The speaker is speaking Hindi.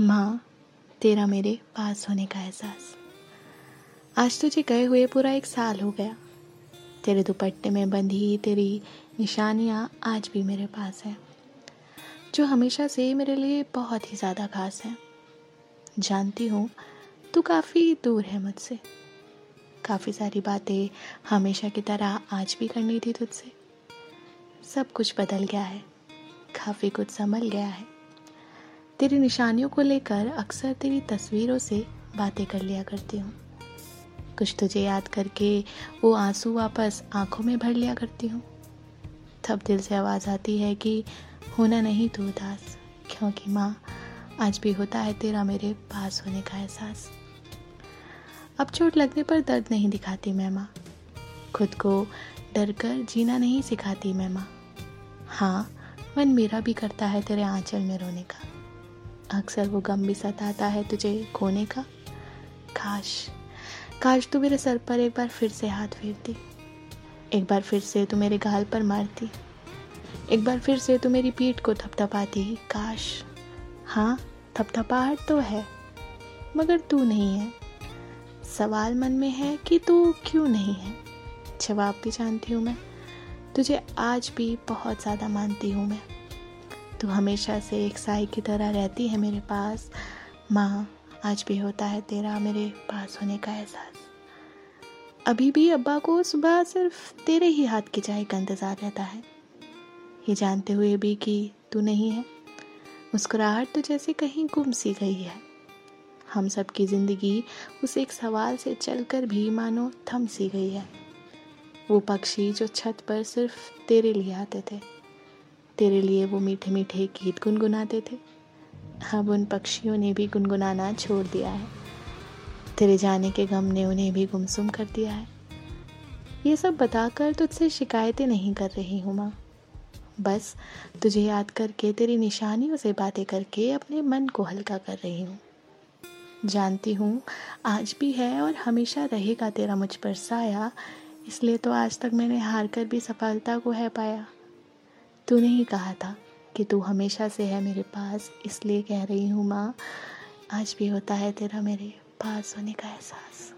माँ, तेरा मेरे पास होने का एहसास। आज तुझे गए हुए पूरा एक साल हो गया। तेरे दुपट्टे में बंधी तेरी निशानियाँ आज भी मेरे पास हैं, जो हमेशा से मेरे लिए बहुत ही ज़्यादा खास है। जानती हूँ, तू काफ़ी दूर है मुझसे। काफ़ी सारी बातें हमेशा की तरह आज भी करनी थी तुझसे। सब कुछ बदल गया है, काफ़ी कुछ संभल गया है। तेरी निशानियों को लेकर अक्सर तेरी तस्वीरों से बातें कर लिया करती हूँ। कुछ तुझे याद करके वो आँसू वापस आँखों में भर लिया करती हूँ। तब दिल से आवाज़ आती है कि, होना नहीं तू उदास, क्योंकि माँ, आज भी होता है तेरा मेरे पास होने का एहसास। अब चोट लगने पर दर्द नहीं दिखाती मैं माँ। खुद को डर कर जीना नहीं सिखाती मैं माँ। हाँ मन मेरा भी करता है तेरे आंचल में रोने का। अक्सर वो गम भी सताता है तुझे खोने का। काश काश तू मेरे सर पर एक बार फिर से हाथ फेरती। एक बार फिर से तू मेरे गाल पर मारती। एक बार फिर से तू मेरी पीठ को थपथपाती काश हाँ थपथपाहट तो है, मगर तू नहीं है। सवाल मन में है कि तू क्यों नहीं है? जवाब भी जानती हूँ मैं। तुझे आज भी बहुत ज़्यादा मानती हूँ मैं। तू हमेशा से एक साई की तरह रहती है मेरे पास। माँ, आज भी होता है तेरा मेरे पास होने का एहसास। अभी भी अब्बा को सुबह सिर्फ़ तेरे ही हाथ की चाय का इंतज़ार रहता है। ये जानते हुए भी कि तू नहीं है। मुस्कुराहट तो जैसे कहीं गुम सी गई है। हम सब की ज़िंदगी उस एक सवाल से चलकर भी मानो थम सी गई है। वो पक्षी जो छत पर सिर्फ़ तेरे लिए आते थे। तेरे लिए वो मीठे मीठे गीत गुनगुनाते थे। अब उन पक्षियों ने भी गुनगुनाना छोड़ दिया है। तेरे जाने के गम ने उन्हें भी गुमसुम कर दिया है। ये सब बताकर तुझसे शिकायतें नहीं कर रही हूँ माँ। बस तुझे याद करके, तेरी निशानियों से बातें करके अपने मन को हल्का कर रही हूँ। जानती हूँ आज भी है और हमेशा रहेगा तेरा मुझ पर साया, इसलिए तो आज तक मैंने हार कर भी सफलता को है पाया। तूने ही कहा था कि तू हमेशा से है मेरे पास, इसलिए कह रही हूँ माँ, आज भी होता है तेरा मेरे पास होने का एहसास।